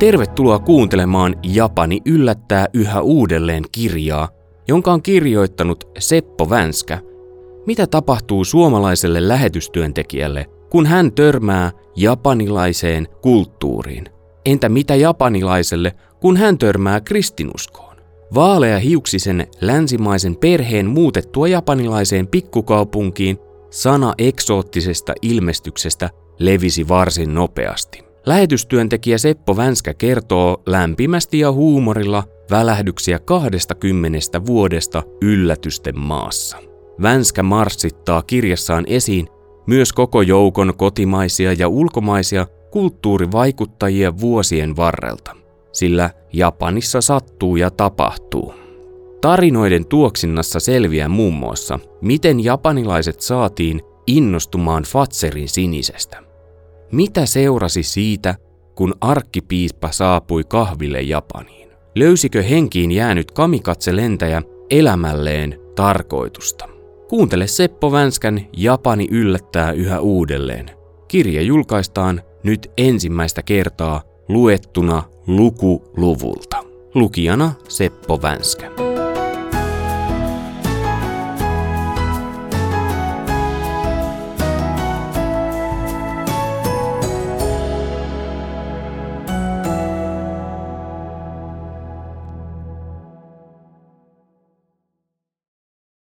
Tervetuloa kuuntelemaan Japani yllättää yhä uudelleen kirjaa, jonka on kirjoittanut Seppo Vänskä. Mitä tapahtuu suomalaiselle lähetystyöntekijälle, kun hän törmää japanilaiseen kulttuuriin? Entä mitä japanilaiselle, kun hän törmää kristinuskoon? Vaalea hiuksisen länsimaisen perheen muutettua japanilaiseen pikkukaupunkiin sana eksoottisesta ilmestyksestä levisi varsin nopeasti. Lähetystyöntekijä Seppo Vänskä kertoo lämpimästi ja huumorilla välähdyksiä 20 vuodesta yllätysten maassa. Vänskä marssittaa kirjassaan esiin myös koko joukon kotimaisia ja ulkomaisia kulttuurivaikuttajia vuosien varrelta, sillä Japanissa sattuu ja tapahtuu. Tarinoiden tuoksinnassa selviää muun muassa, miten japanilaiset saatiin innostumaan Fatserin sinisestä. Mitä seurasi siitä, kun arkkipiispa saapui kahville Japaniin? Löysikö henkiin jäänyt kamikatse-lentäjä elämälleen tarkoitusta? Kuuntele Seppo Vänskän Japani yllättää yhä uudelleen. Kirja julkaistaan nyt ensimmäistä kertaa luettuna lukuluvulta. Lukijana Seppo Vänskä.